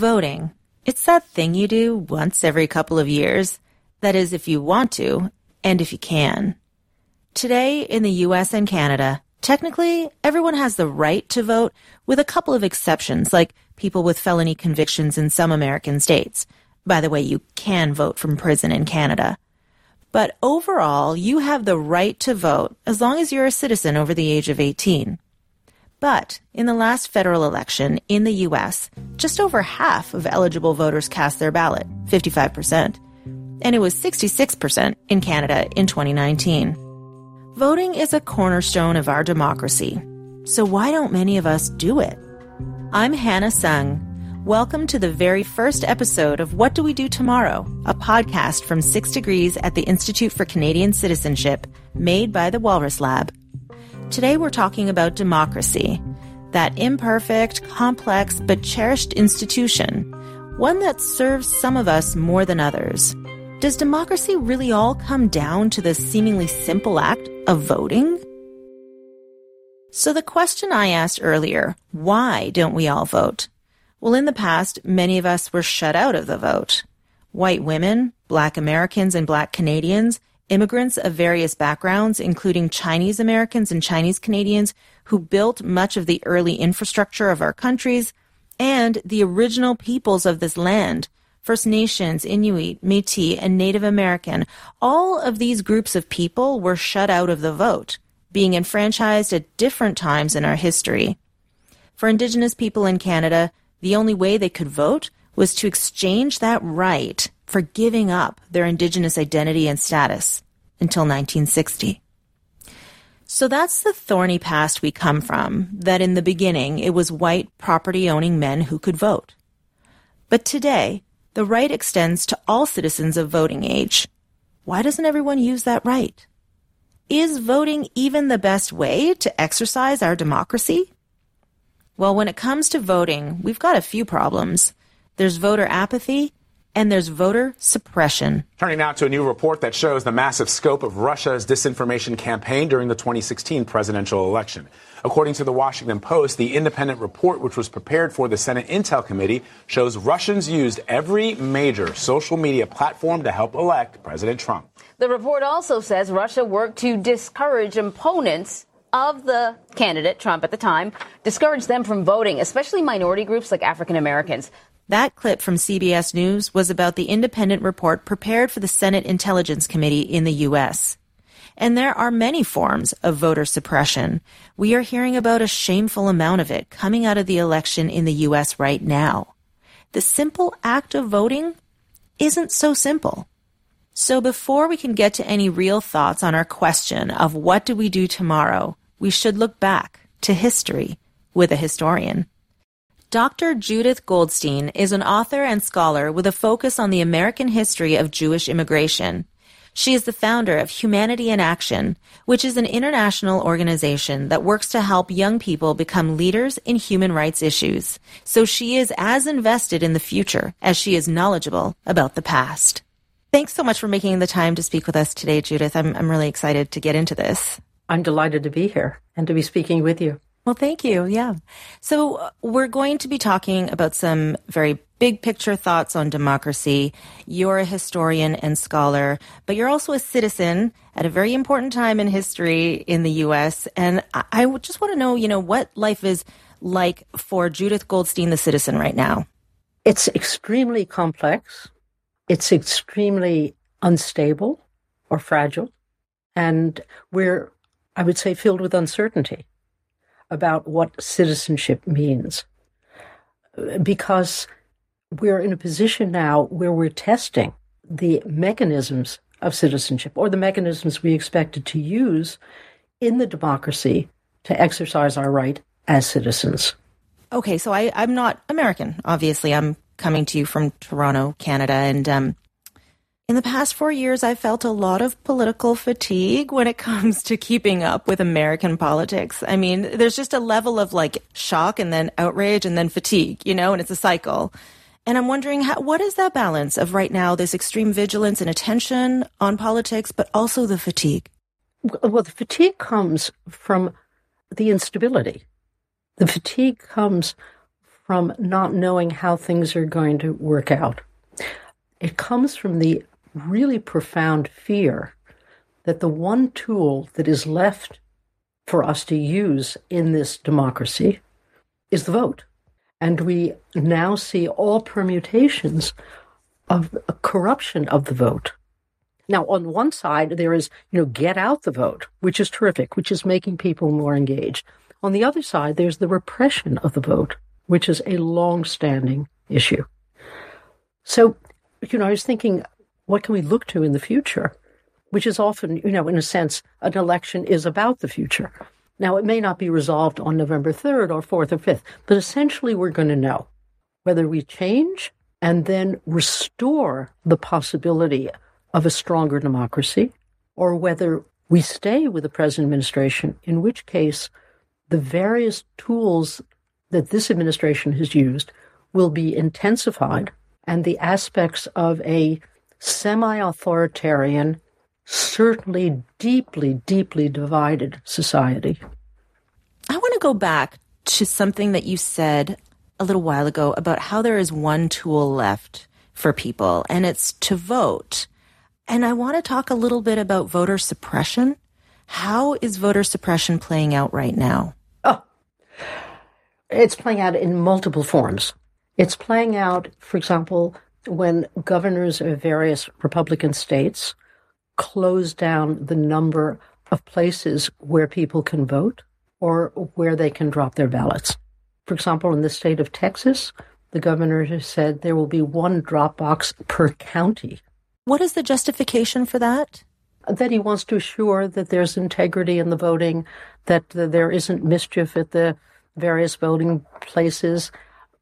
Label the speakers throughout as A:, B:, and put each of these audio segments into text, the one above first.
A: Voting. It's that thing you do once every couple of years. That is, if you want to, and if you can. Today, in the US and Canada, technically, everyone has the right to vote, with a couple of exceptions, like people with felony convictions in some American states. By the way, you can vote from prison in Canada. But overall, you have the right to vote as long as you're a citizen over the age of 18. But in the last federal election in the US, just over half of eligible voters cast their ballot, 55%. And it was 66% in Canada in 2019. Voting is a cornerstone of our democracy. So why don't many of us do it? I'm Hannah Sung. Welcome to the very first episode of What Do We Do Tomorrow, a podcast from Six Degrees at the Institute for Canadian Citizenship, made by the Walrus Lab. Today we're talking about democracy, that imperfect, complex, but cherished institution, one that serves some of us more than others. Does democracy really all come down to the seemingly simple act of voting? So the question I asked earlier, why don't we all vote? Well, in the past, many of us were shut out of the vote. White women, black Americans and black Canadians, immigrants of various backgrounds, including Chinese Americans and Chinese Canadians who built much of the early infrastructure of our countries, and the original peoples of this land, First Nations, Inuit, Métis, and Native American, all of these groups of people were shut out of the vote, being enfranchised at different times in our history. For Indigenous people in Canada, the only way they could vote was to exchange that right for giving up their Indigenous identity and status until 1960. So that's the thorny past we come from, that in the beginning it was white property owning men who could vote. But today, the right extends to all citizens of voting age. Why doesn't everyone use that right? Is voting even the best way to exercise our democracy? Well, when it comes to voting, we've got a few problems. There's voter apathy and there's voter suppression.
B: Turning now to a new report that shows the massive scope of Russia's disinformation campaign during the 2016 presidential election. According to the Washington Post, the independent report, which was prepared for the Senate Intel Committee, shows Russians used every major social media platform to help elect President Trump.
C: The report also says Russia worked to discourage opponents of the candidate, Trump at the time, discouraged them from voting, especially minority groups like African Americans.
A: That clip from CBS News was about the independent report prepared for the Senate Intelligence Committee in the U.S. And there are many forms of voter suppression. We are hearing about a shameful amount of it coming out of the election in the U.S. right now. The simple act of voting isn't so simple. So before we can get to any real thoughts on our question of what do we do tomorrow, we should look back to history with a historian. Dr. Judith Goldstein is an author and scholar with a focus on the American history of Jewish immigration. She is the founder of Humanity in Action, which is an international organization that works to help young people become leaders in human rights issues. So she is as invested in the future as she is knowledgeable about the past. Thanks so much for making the time to speak with us today, Judith. I'm, I'm really excited to get into this.
D: I'm delighted to be here and to be speaking with you.
A: Well, thank you. Yeah. So uh, we're going to be talking about some very big picture thoughts on democracy. You're a historian and scholar, but you're also a citizen at a very important time in history in the U.S. And I, I just want to know, you know, what life is like for Judith Goldstein, the citizen, right now.
D: It's extremely complex. It's extremely unstable or fragile. And we're I would say, filled with uncertainty about what citizenship means. Because we're in a position now where we're testing the mechanisms of citizenship or the mechanisms we expected to use in the democracy to exercise our right as citizens.
A: Okay, so I, I'm not American. Obviously, I'm coming to you from Toronto, Canada, and um, in the past four years, I've felt a lot of political fatigue when it comes to keeping up with American politics. I mean, there's just a level of like shock and then outrage and then fatigue, you know, and it's a cycle. And I'm wondering, how, what is that balance of right now, this extreme vigilance and attention on politics, but also the fatigue?
D: Well, the fatigue comes from the instability. The fatigue comes from not knowing how things are going to work out. It comes from the really profound fear that the one tool that is left for us to use in this democracy is the vote. And we now see all permutations of corruption of the vote. Now, on one side, there is, you know, get out the vote, which is terrific, which is making people more engaged. On the other side, there's the repression of the vote, which is a long standing issue. So, you know, I was thinking, what can we look to in the future? Which is often, you know, in a sense, an election is about the future. Now, it may not be resolved on November 3rd or 4th or 5th, but essentially we're going to know whether we change and then restore the possibility of a stronger democracy or whether we stay with the present administration, in which case the various tools that this administration has used will be intensified, and the aspects of a semi authoritarian, certainly deeply, deeply divided society.
A: I want to go back to something that you said a little while ago about how there is one tool left for people, and it's to vote. And I want to talk a little bit about voter suppression. How is voter suppression playing out right now?
D: Oh, It's playing out in multiple forms. It's playing out, for example, when governors of various Republican states close down the number of places where people can vote or where they can drop their ballots. For example, in the state of Texas, the governor has said there will be one drop box per county.
A: What is the justification for that?
D: That he wants to assure that there's integrity in the voting, that there isn't mischief at the various voting places.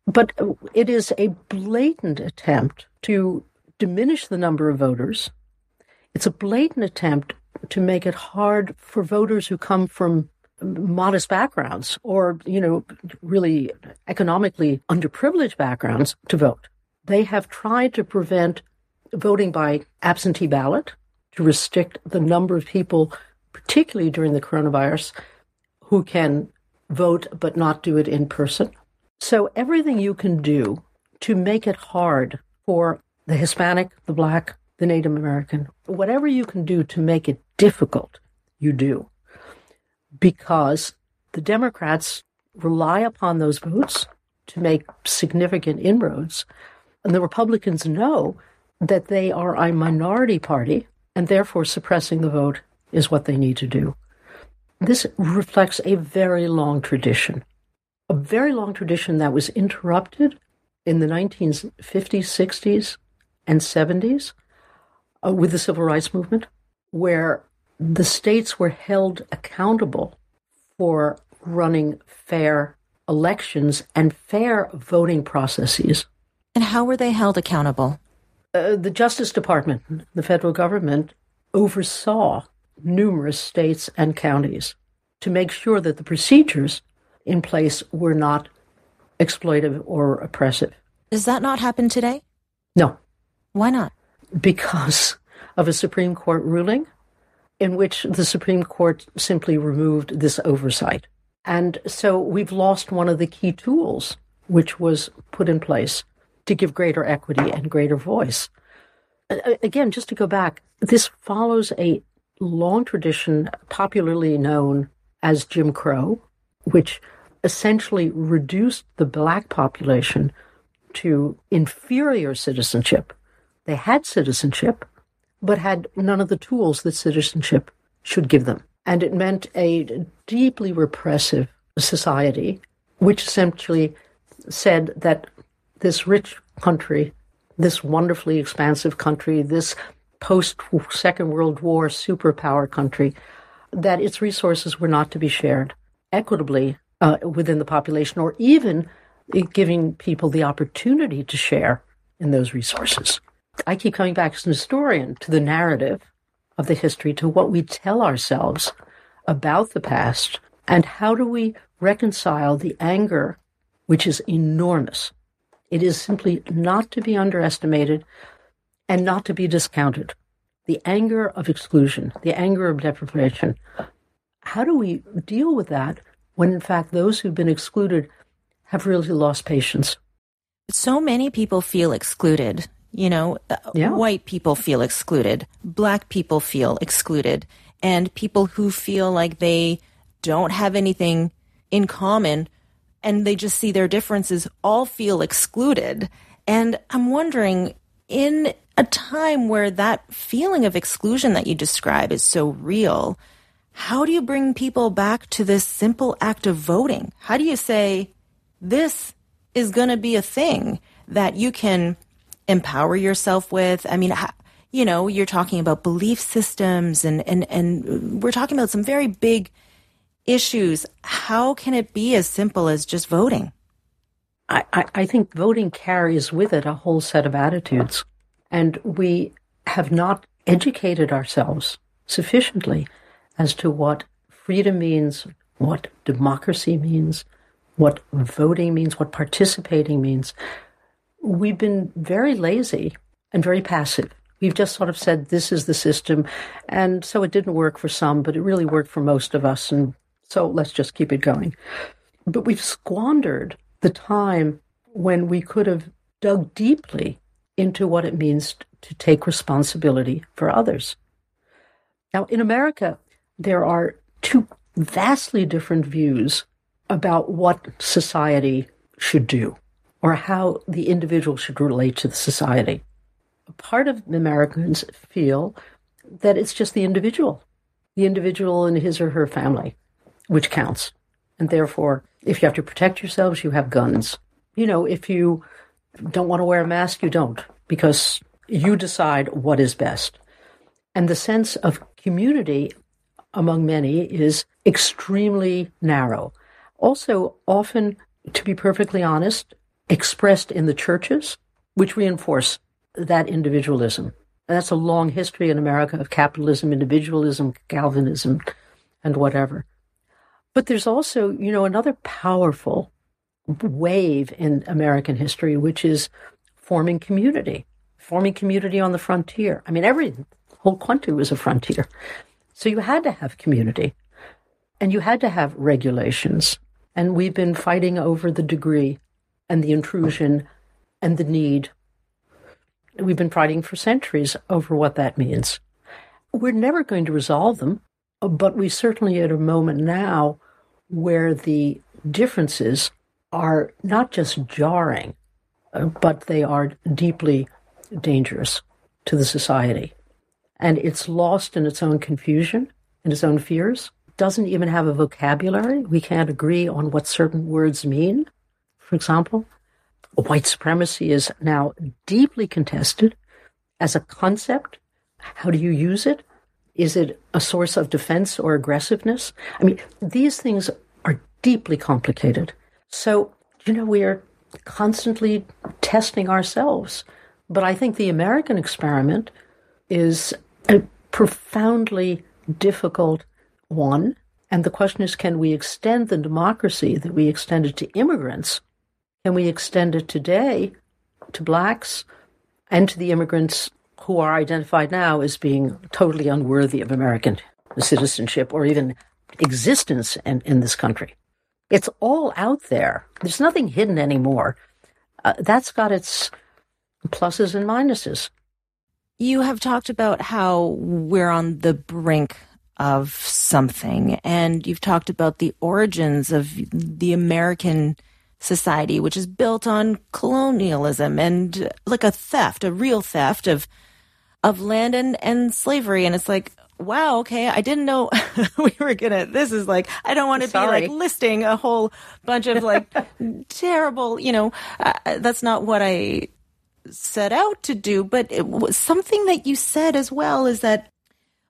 D: But it is a blatant attempt to diminish the number of voters. It's a blatant attempt to make it hard for voters who come from modest backgrounds or, you know, really economically underprivileged backgrounds to vote. They have tried to prevent voting by absentee ballot, to restrict the number of people, particularly during the coronavirus, who can vote but not do it in person. So everything you can do to make it hard for the Hispanic, the Black, the Native American, whatever you can do to make it difficult, you do. Because the Democrats rely upon those votes to make significant inroads. And the Republicans know that they are a minority party, and therefore suppressing the vote is what they need to do. This reflects a very long tradition, a very long tradition that was interrupted in the 1950s, 60s, and 70s uh, with the civil rights movement, where the states were held accountable for running fair elections and fair voting processes.
A: And how were they held accountable?
D: Uh, the Justice Department, the federal government, oversaw numerous states and counties to make sure that the procedures in place were not exploitive or oppressive.
A: Does that not happen today?
D: No.
A: Why not?
D: Because of a Supreme Court ruling in which the Supreme Court simply removed this oversight. And so we've lost one of the key tools which was put in place to give greater equity and greater voice. Again, just to go back, this follows a long tradition, popularly known as Jim Crow, which essentially reduced the black population to inferior citizenship. They had citizenship, but had none of the tools that citizenship should give them. And it meant a deeply repressive society, which essentially said that this rich country, this wonderfully expansive country, this post Second World War superpower country, that its resources were not to be shared equitably uh, within the population or even giving people the opportunity to share in those resources. I keep coming back as an historian to the narrative of the history, to what we tell ourselves about the past, and how do we reconcile the anger, which is enormous. It is simply not to be underestimated and not to be discounted the anger of exclusion, the anger of deprivation. How do we deal with that when, in fact, those who've been excluded have really lost patience.
A: So many people feel excluded. You know, uh, yeah. white people feel excluded, black people feel excluded, and people who feel like they don't have anything in common and they just see their differences all feel excluded. And I'm wondering, in a time where that feeling of exclusion that you describe is so real, how do you bring people back to this simple act of voting? How do you say, this is going to be a thing that you can empower yourself with? I mean, you know, you're talking about belief systems and, and, and we're talking about some very big issues. How can it be as simple as just voting?
D: I, I, think voting carries with it a whole set of attitudes. And we have not educated ourselves sufficiently as to what freedom means, what democracy means, what voting means, what participating means. We've been very lazy and very passive. We've just sort of said this is the system. And so it didn't work for some, but it really worked for most of us. And so let's just keep it going. But we've squandered the time when we could have dug deeply into what it means to take responsibility for others. Now, in America, there are two vastly different views about what society should do or how the individual should relate to the society. A part of Americans feel that it's just the individual, the individual and his or her family which counts. And therefore, if you have to protect yourselves, you have guns. You know, if you don't want to wear a mask, you don't, because you decide what is best. And the sense of community among many is extremely narrow. Also, often, to be perfectly honest, expressed in the churches, which reinforce that individualism. And that's a long history in America of capitalism, individualism, Calvinism, and whatever. But there's also, you know, another powerful wave in American history, which is forming community, forming community on the frontier. I mean, every whole country was a frontier. So you had to have community and you had to have regulations. And we've been fighting over the degree and the intrusion and the need. We've been fighting for centuries over what that means. We're never going to resolve them, but we certainly at a moment now where the differences are not just jarring, uh, but they are deeply dangerous to the society. And it's lost in its own confusion and its own fears. Doesn't even have a vocabulary. We can't agree on what certain words mean. For example, white supremacy is now deeply contested as a concept. How do you use it? Is it a source of defense or aggressiveness? I mean, these things are deeply complicated. So, you know, we are constantly testing ourselves. But I think the American experiment is a profoundly difficult one. And the question is can we extend the democracy that we extended to immigrants? Can we extend it today to blacks and to the immigrants who are identified now as being totally unworthy of American citizenship or even existence in, in this country. It's all out there. There's nothing hidden anymore. Uh, that's got its pluses and minuses.
A: You have talked about how we're on the brink of something, and you've talked about the origins of the American society, which is built on colonialism and like a theft, a real theft of of land and, and slavery. And it's like, wow, okay, I didn't know we were gonna. This is like, I don't want to be like listing a whole bunch of like terrible, you know, uh, that's not what I set out to do. But it was something that you said as well is that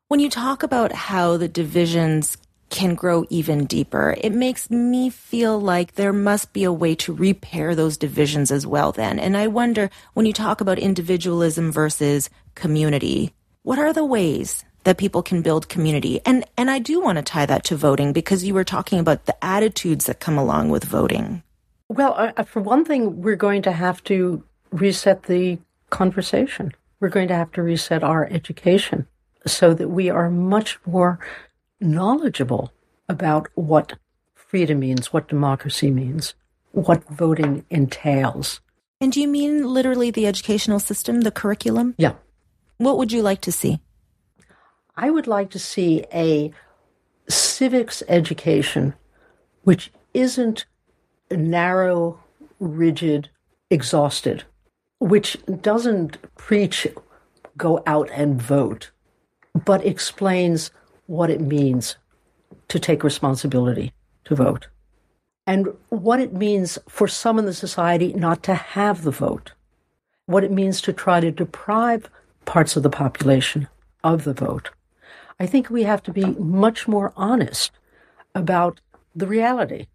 A: when you talk about how the divisions can grow even deeper. It makes me feel like there must be a way to repair those divisions as well, then. And I wonder when you talk about individualism versus community, what are the ways that people can build community? And, and I do want to tie that to voting because you were talking about the attitudes that come along with voting.
D: Well, uh, for one thing, we're going to have to reset the conversation. We're going to have to reset our education so that we are much more knowledgeable about what freedom means, what democracy means. what voting entails.
A: And do you mean literally the educational system, the curriculum?
D: Yeah.
A: What would you like to see?
D: I would like to see a civics education which isn't narrow, rigid, exhausted, which doesn't preach go out and vote, but explains what it means to take responsibility to vote and what it means for some in the society not to have the vote, what it means to try to deprive parts of the population of the vote. I think we have to be much more honest about the reality.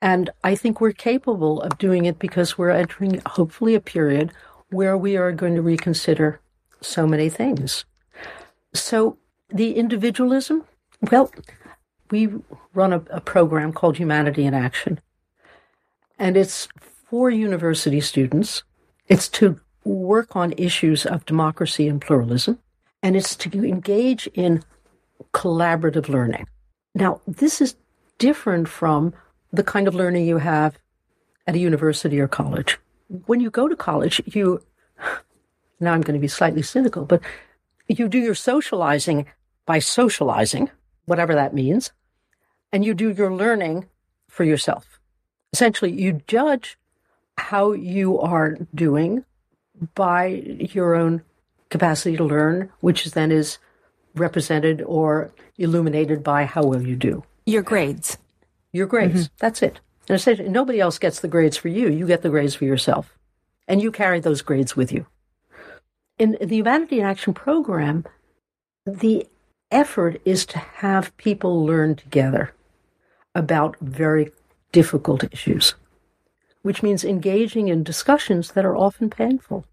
D: And I think we're capable of doing it because we're entering, hopefully, a period where we are going to reconsider so many things. So, the individualism, well, we run a, a program called Humanity in Action, and it's for university students. It's to work on issues of democracy and pluralism, and it's to engage in collaborative learning. Now, this is different from the kind of learning you have at a university or college. When you go to college, you, now I'm going to be slightly cynical, but you do your socializing by socializing, whatever that means, and you do your learning for yourself. Essentially, you judge how you are doing by your own capacity to learn, which then is represented or illuminated by how well you do.
A: Your grades.
D: Your grades. Mm-hmm. That's it. And essentially, nobody else gets the grades for you. You get the grades for yourself. And you carry those grades with you. In the Humanity in Action program, the effort is to have people learn together about very difficult issues, which means engaging in discussions that are often painful.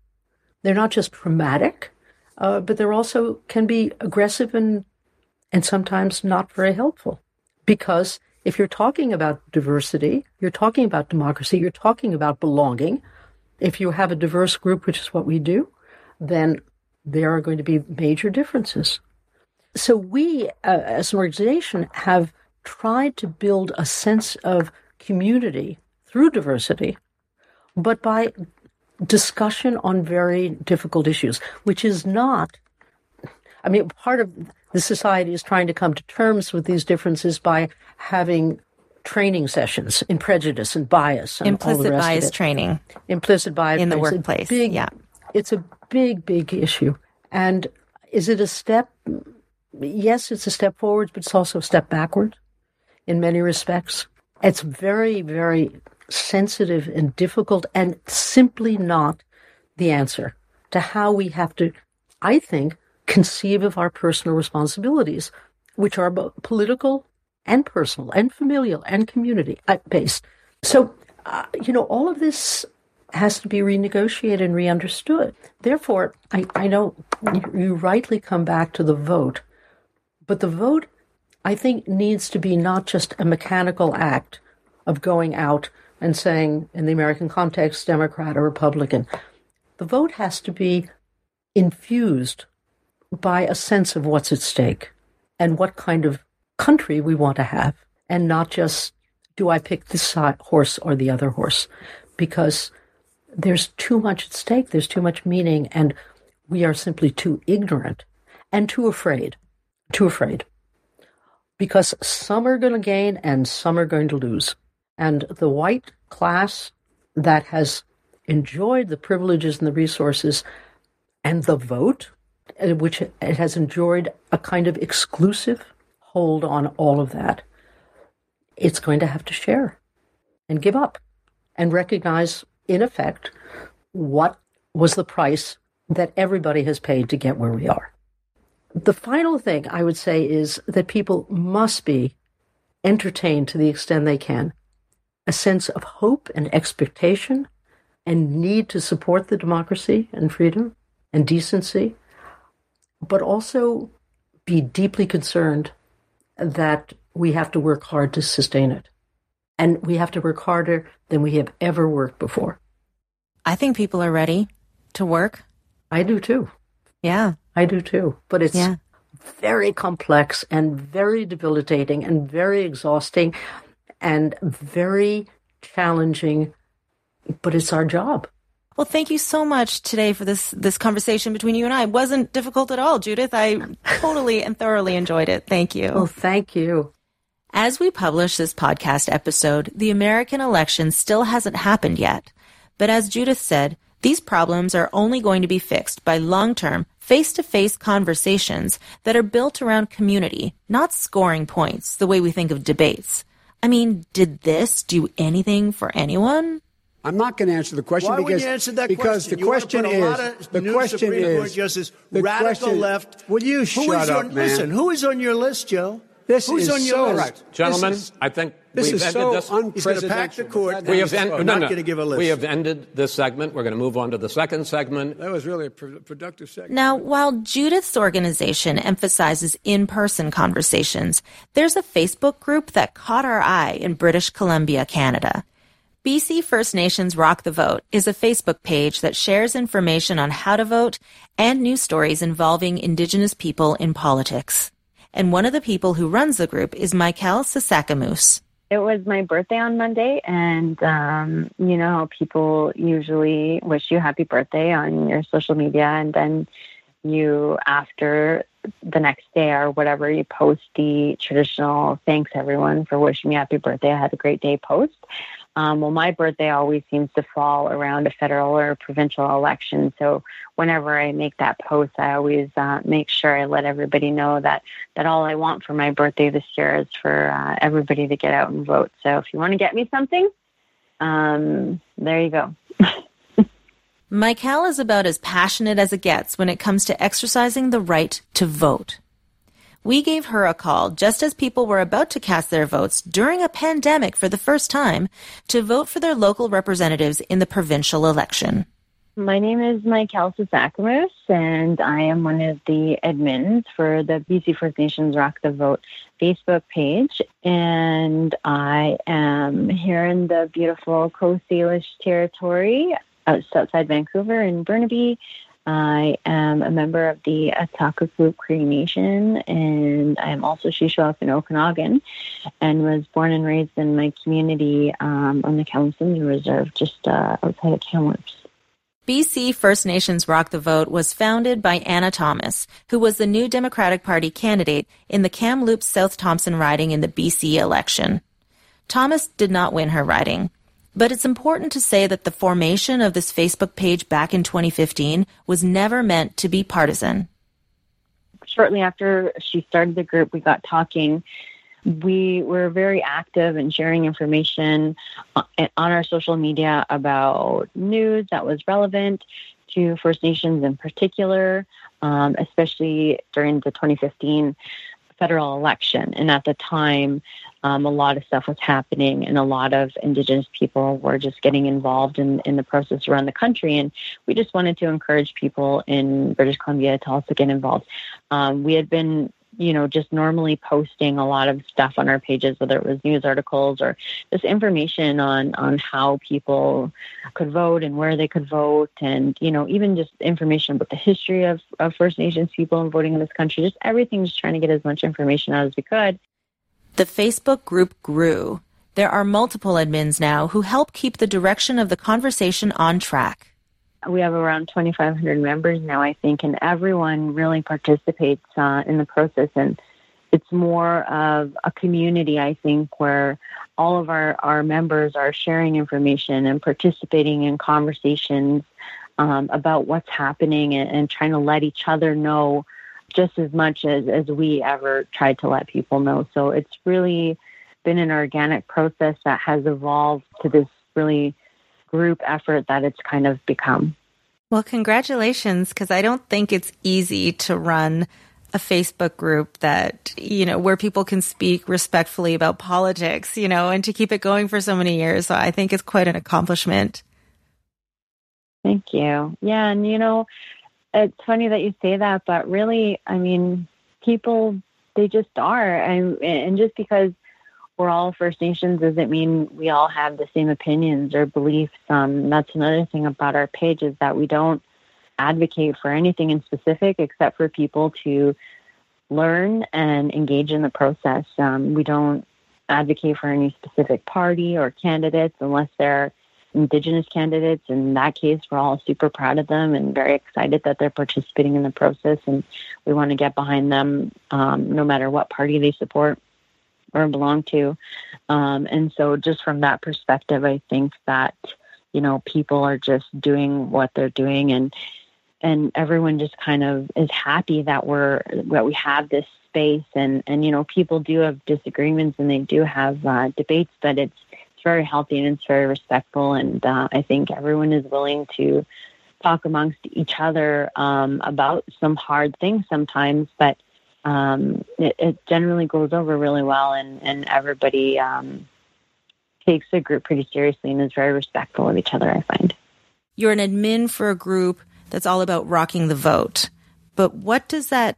D: They're not just traumatic, uh, but they're also can be aggressive and and sometimes not very helpful because if you're talking about diversity, you're talking about democracy, you're talking about belonging. If you have a diverse group, which is what we do, then there are going to be major differences. So we, uh, as an organization, have tried to build a sense of community through diversity, but by discussion on very difficult issues, which is not, I mean, part of the society is trying to come to terms with these differences by having training sessions in prejudice and bias. And
A: Implicit bias training.
D: Implicit bias
A: in the workplace. Big, yeah.
D: It's a big, big issue. And is it a step? Yes, it's a step forward, but it's also a step backward in many respects. It's very, very sensitive and difficult and simply not the answer to how we have to, I think, conceive of our personal responsibilities, which are both political and personal and familial and community based. So, uh, you know, all of this has to be renegotiated and reunderstood. Therefore, I, I know you rightly come back to the vote, but the vote, I think, needs to be not just a mechanical act of going out and saying, in the American context, Democrat or Republican. The vote has to be infused by a sense of what's at stake and what kind of country we want to have, and not just do I pick this horse or the other horse, because there's too much at stake, there's too much meaning, and we are simply too ignorant and too afraid. Too afraid. Because some are going to gain and some are going to lose. And the white class that has enjoyed the privileges and the resources and the vote, Uh, which it has enjoyed a kind of exclusive hold on all of that, it's going to have to share and give up and recognize, in effect, what was the price that everybody has paid to get where we are. The final thing I would say is that people must be entertained to the extent they can a sense of hope and expectation and need to support the democracy and freedom and decency, but also be deeply concerned that we have to work hard to sustain it. And we have to work harder than we have ever worked before.
A: I think people are ready to work.
D: I do too.
A: Yeah.
D: I do too. But it's yeah. very complex and very debilitating and very exhausting and very challenging, but it's our job.
A: Well, thank you so much today for this this conversation between you and I. It wasn't difficult at all, Judith. I totally and thoroughly enjoyed it. Thank you.
D: Well, thank you.
A: As we publish this podcast episode, the American election still hasn't happened yet. But as Judith said, these problems are only going to be fixed by long-term, face-to-face conversations that are built around community, not scoring points the way we think of debates. I mean, did this do anything for anyone?
E: I'm not going to answer the question
F: Why
E: because,
F: would you answer that
E: because
F: question?
E: the question is the question
F: Supreme
E: is
F: Court justice,
E: the
F: radical
E: question-
F: left.
E: Will you shut
F: is
E: up,
F: on,
E: man?
F: Listen, who is on your list, Joe?
E: This
F: Who's
E: is
F: on your
E: so
F: list?
E: right.
G: Gentlemen,
E: is-
G: I think
E: this
G: we've
E: is
G: ended
E: so
G: this.
F: He's going to pack the
E: unprecedented.
F: court.
G: We have
E: is-
G: en-
F: We're
G: no,
F: not
G: no.
F: going to give a list.
G: We have ended this segment. We're going to move on to the second segment.
E: That was really a pro- productive segment.
A: Now, while Judith's organization emphasizes in-person conversations, there's a Facebook group that caught our eye in British Columbia, Canada. BC First Nations Rock the Vote is a Facebook page that shares information on how to vote and news stories involving Indigenous people in politics. And one of the people who runs the group is Mikelle Sasakamoose.
H: It was my birthday on Monday, and um, you know people usually wish you happy birthday on your social media, and then you, after the next day or whatever, you post the traditional thanks everyone for wishing me happy birthday. I had a great day post. Um, well, my birthday always seems to fall around a federal or provincial election. So whenever I make that post, I always uh, make sure I let everybody know that, that all I want for my birthday this year is for uh, everybody to get out and vote. So if you want to get me something, um, there you go.
A: Mikelle is about as passionate as it gets when it comes to exercising the right to vote. We gave her a call just as people were about to cast their votes during a pandemic for the first time to vote for their local representatives in the provincial election.
H: My name is Mikelle Sasakamoose, and I am one of the admins for the BC First Nations Rock the Vote Facebook page. And I am here in the beautiful Coast Salish territory, outside Vancouver in Burnaby. I am a member of the Ahtahkakoop Cree Nation, and I am also Shuswap in Okanagan, and was born and raised in my community um, on the Kamloops Reserve, just uh, outside of Kamloops.
A: BC First Nations Rock the Vote was founded by Anna Thomas, who was the new Democratic Party candidate in the Kamloops South Thompson riding in the BC election. Thomas did not win her riding, but it's important to say that the formation of this Facebook page back in 2015 was never meant to be partisan.
H: Shortly after she started the group, we got talking. We were very active in sharing information on our social media about news that was relevant to First Nations in particular, um, especially during the 2015 federal election. And at the time, um, a lot of stuff was happening, and a lot of Indigenous people were just getting involved in, in the process around the country. And we just wanted to encourage people in British Columbia to also get involved. Um, we had been you know, just normally posting a lot of stuff on our pages, whether it was news articles or just information on on how people could vote and where they could vote, and you know, even just information about the history of, of First Nations people and voting in this country. Just everything, just trying to get as much information out as we could.
A: The Facebook group grew. There are multiple admins now who help keep the direction of the conversation on track
H: we have around 2,500 members now, I think, and everyone really participates uh, in the process. And it's more of a community, I think, where all of our, our members are sharing information and participating in conversations um, about what's happening and, and trying to let each other know just as much as, as we ever tried to let people know. So it's really been an organic process that has evolved to this really group effort that it's kind of become.
A: Well, congratulations, because I don't think it's easy to run a Facebook group that, you know, where people can speak respectfully about politics, you know, and to keep it going for so many years. So I think it's quite an accomplishment.
H: Thank you. Yeah. And, you know, it's funny that you say that, but really, I mean, people, they just are. And, and just because we're all First Nations doesn't mean we all have the same opinions or beliefs. Um, that's another thing about our page is that we don't advocate for anything in specific except for people to learn and engage in the process. Um, we don't advocate for any specific party or candidates unless they're Indigenous candidates. In that case, we're all super proud of them and very excited that they're participating in the process. And we want to get behind them um, no matter what party they support or belong to. Um, and so, just from that perspective, I think that you know people are just doing what they're doing, and and everyone just kind of is happy that we're that we have this space. And and you know, people do have disagreements and they do have uh, debates, but it's it's very healthy and it's very respectful. And uh, I think everyone is willing to talk amongst each other um, about some hard things sometimes, but um, it, it, generally goes over really well, and, and everybody um, takes the group pretty seriously and is very respectful of each other, I find.
A: You're an admin for a group that's all about rocking the vote. But what does that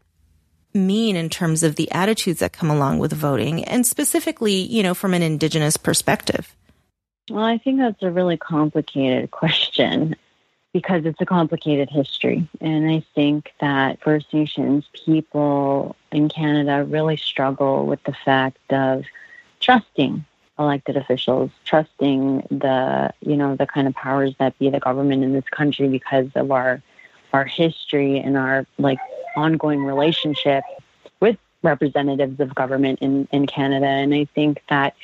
A: mean in terms of the attitudes that come along with voting, and specifically, you know, from an Indigenous perspective?
H: Well, I think that's a really complicated question because it's a complicated history. And I think that First Nations people in Canada really struggle with the fact of trusting elected officials, trusting the, you know, the kind of powers that be the government in this country because of our our history and our like ongoing relationship with representatives of government in, in Canada. And I think that,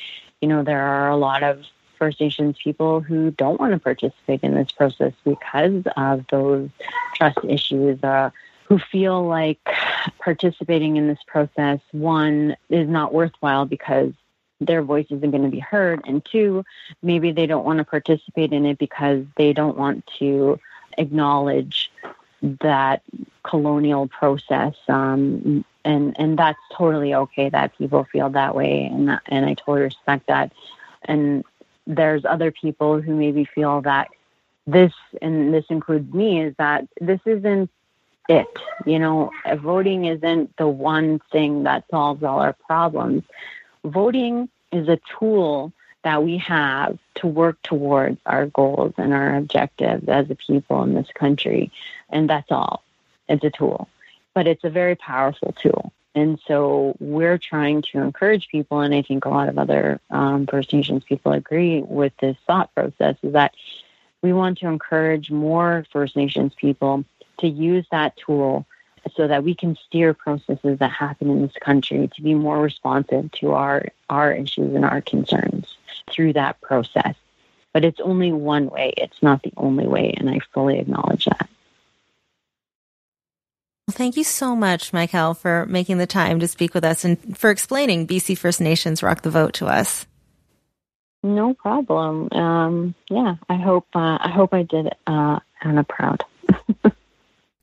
H: you know, there are a lot of First Nations people who don't want to participate in this process because of those trust issues, uh, who feel like participating in this process, one, is not worthwhile because their voice isn't going to be heard, and two, maybe they don't want to participate in it because they don't want to acknowledge that colonial process um, and and that's totally okay that people feel that way and and I totally respect that. And there's other people who maybe feel that this, and this includes me, is that this isn't it. You know, voting isn't the one thing that solves all our problems. Voting is a tool that we have to work towards our goals and our objectives as a people in this country. And that's all. It's a tool, but it's a very powerful tool. And so we're trying to encourage people, and I think a lot of other um, First Nations people agree with this thought process, is that we want to encourage more First Nations people to use that tool so that we can steer processes that happen in this country to be more responsive to our, our issues and our concerns through that process. But it's only one way, it's not the only way, and I fully acknowledge that.
A: Well, thank you so much, Mikelle, for making the time to speak with us and for explaining BC First Nations Rock the Vote to us.
H: No problem. Um, yeah, I hope uh, I hope I did uh, Anna proud.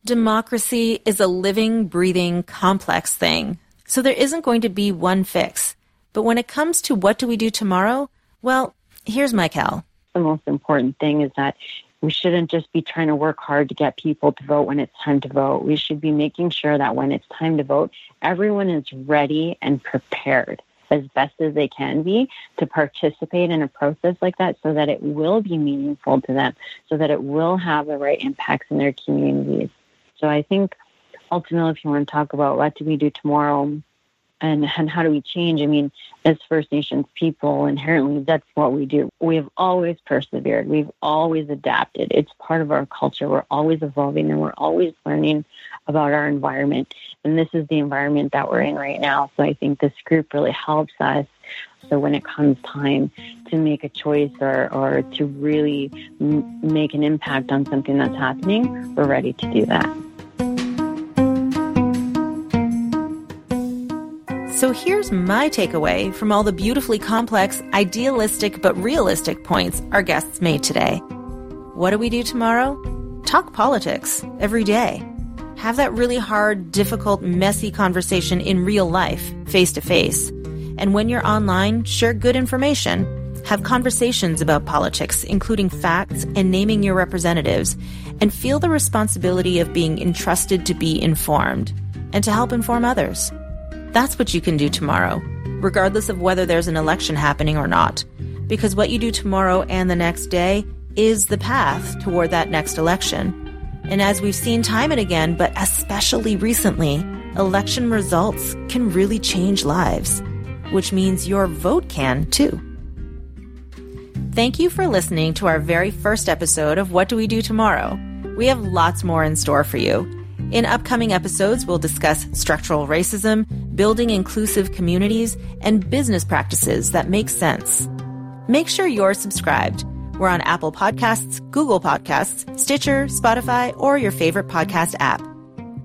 A: Democracy is a living, breathing, complex thing. So there isn't going to be one fix. But when it comes to what do we do tomorrow, well, here's Mikelle.
H: The most important thing is that we shouldn't just be trying to work hard to get people to vote when it's time to vote. We should be making sure that when it's time to vote, everyone is ready and prepared as best as they can be to participate in a process like that so that it will be meaningful to them, so that it will have the right impacts in their communities. So I think ultimately, if you want to talk about what do we do tomorrow, and, and how do we change? I mean, as First Nations people, inherently, that's what we do. We have always persevered. We've always adapted. It's part of our culture. We're always evolving and we're always learning about our environment. And this is the environment that we're in right now. So I think this group really helps us. So when it comes time to make a choice or, or to really m- make an impact on something that's happening, we're ready to do that.
A: So here's my takeaway from all the beautifully complex, idealistic, but realistic points our guests made today. What do we do tomorrow? Talk politics every day. Have that really hard, difficult, messy conversation in real life, face to face. And when you're online, share good information. Have conversations about politics, including facts and naming your representatives, and feel the responsibility of being entrusted to be informed and to help inform others. That's what you can do tomorrow, regardless of whether there's an election happening or not. Because what you do tomorrow and the next day is the path toward that next election. And as we've seen time and again, but especially recently, election results can really change lives. which means your vote can too. Thank you for listening to our very first episode of What Do We Do Tomorrow? We have lots more in store for you. In upcoming episodes, we'll discuss structural racism, building inclusive communities, and business practices that make sense. Make sure you're subscribed. We're on Apple Podcasts, Google Podcasts, Stitcher, Spotify, or your favorite podcast app.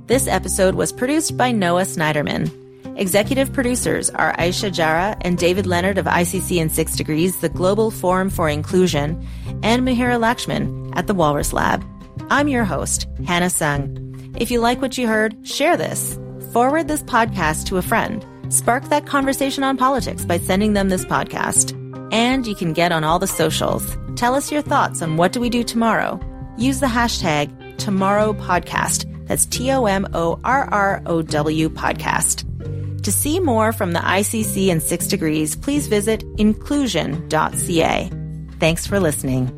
A: This episode was produced by Noah Snyderman. Executive producers are Aisha Jara and David Leonard of ICC and Six Degrees, the Global Forum for Inclusion, and Mahira Lakshman at the Walrus Lab. I'm your host, Hannah Sung. If you like what you heard, share this. Forward this podcast to a friend. Spark that conversation on politics by sending them this podcast. And you can get on all the socials. Tell us your thoughts on what do we do tomorrow. Use the hashtag tomorrow podcast. That's T O M O R R O W podcast. To see more from the ICC and Six Degrees, please visit inclusion.ca. Thanks for listening.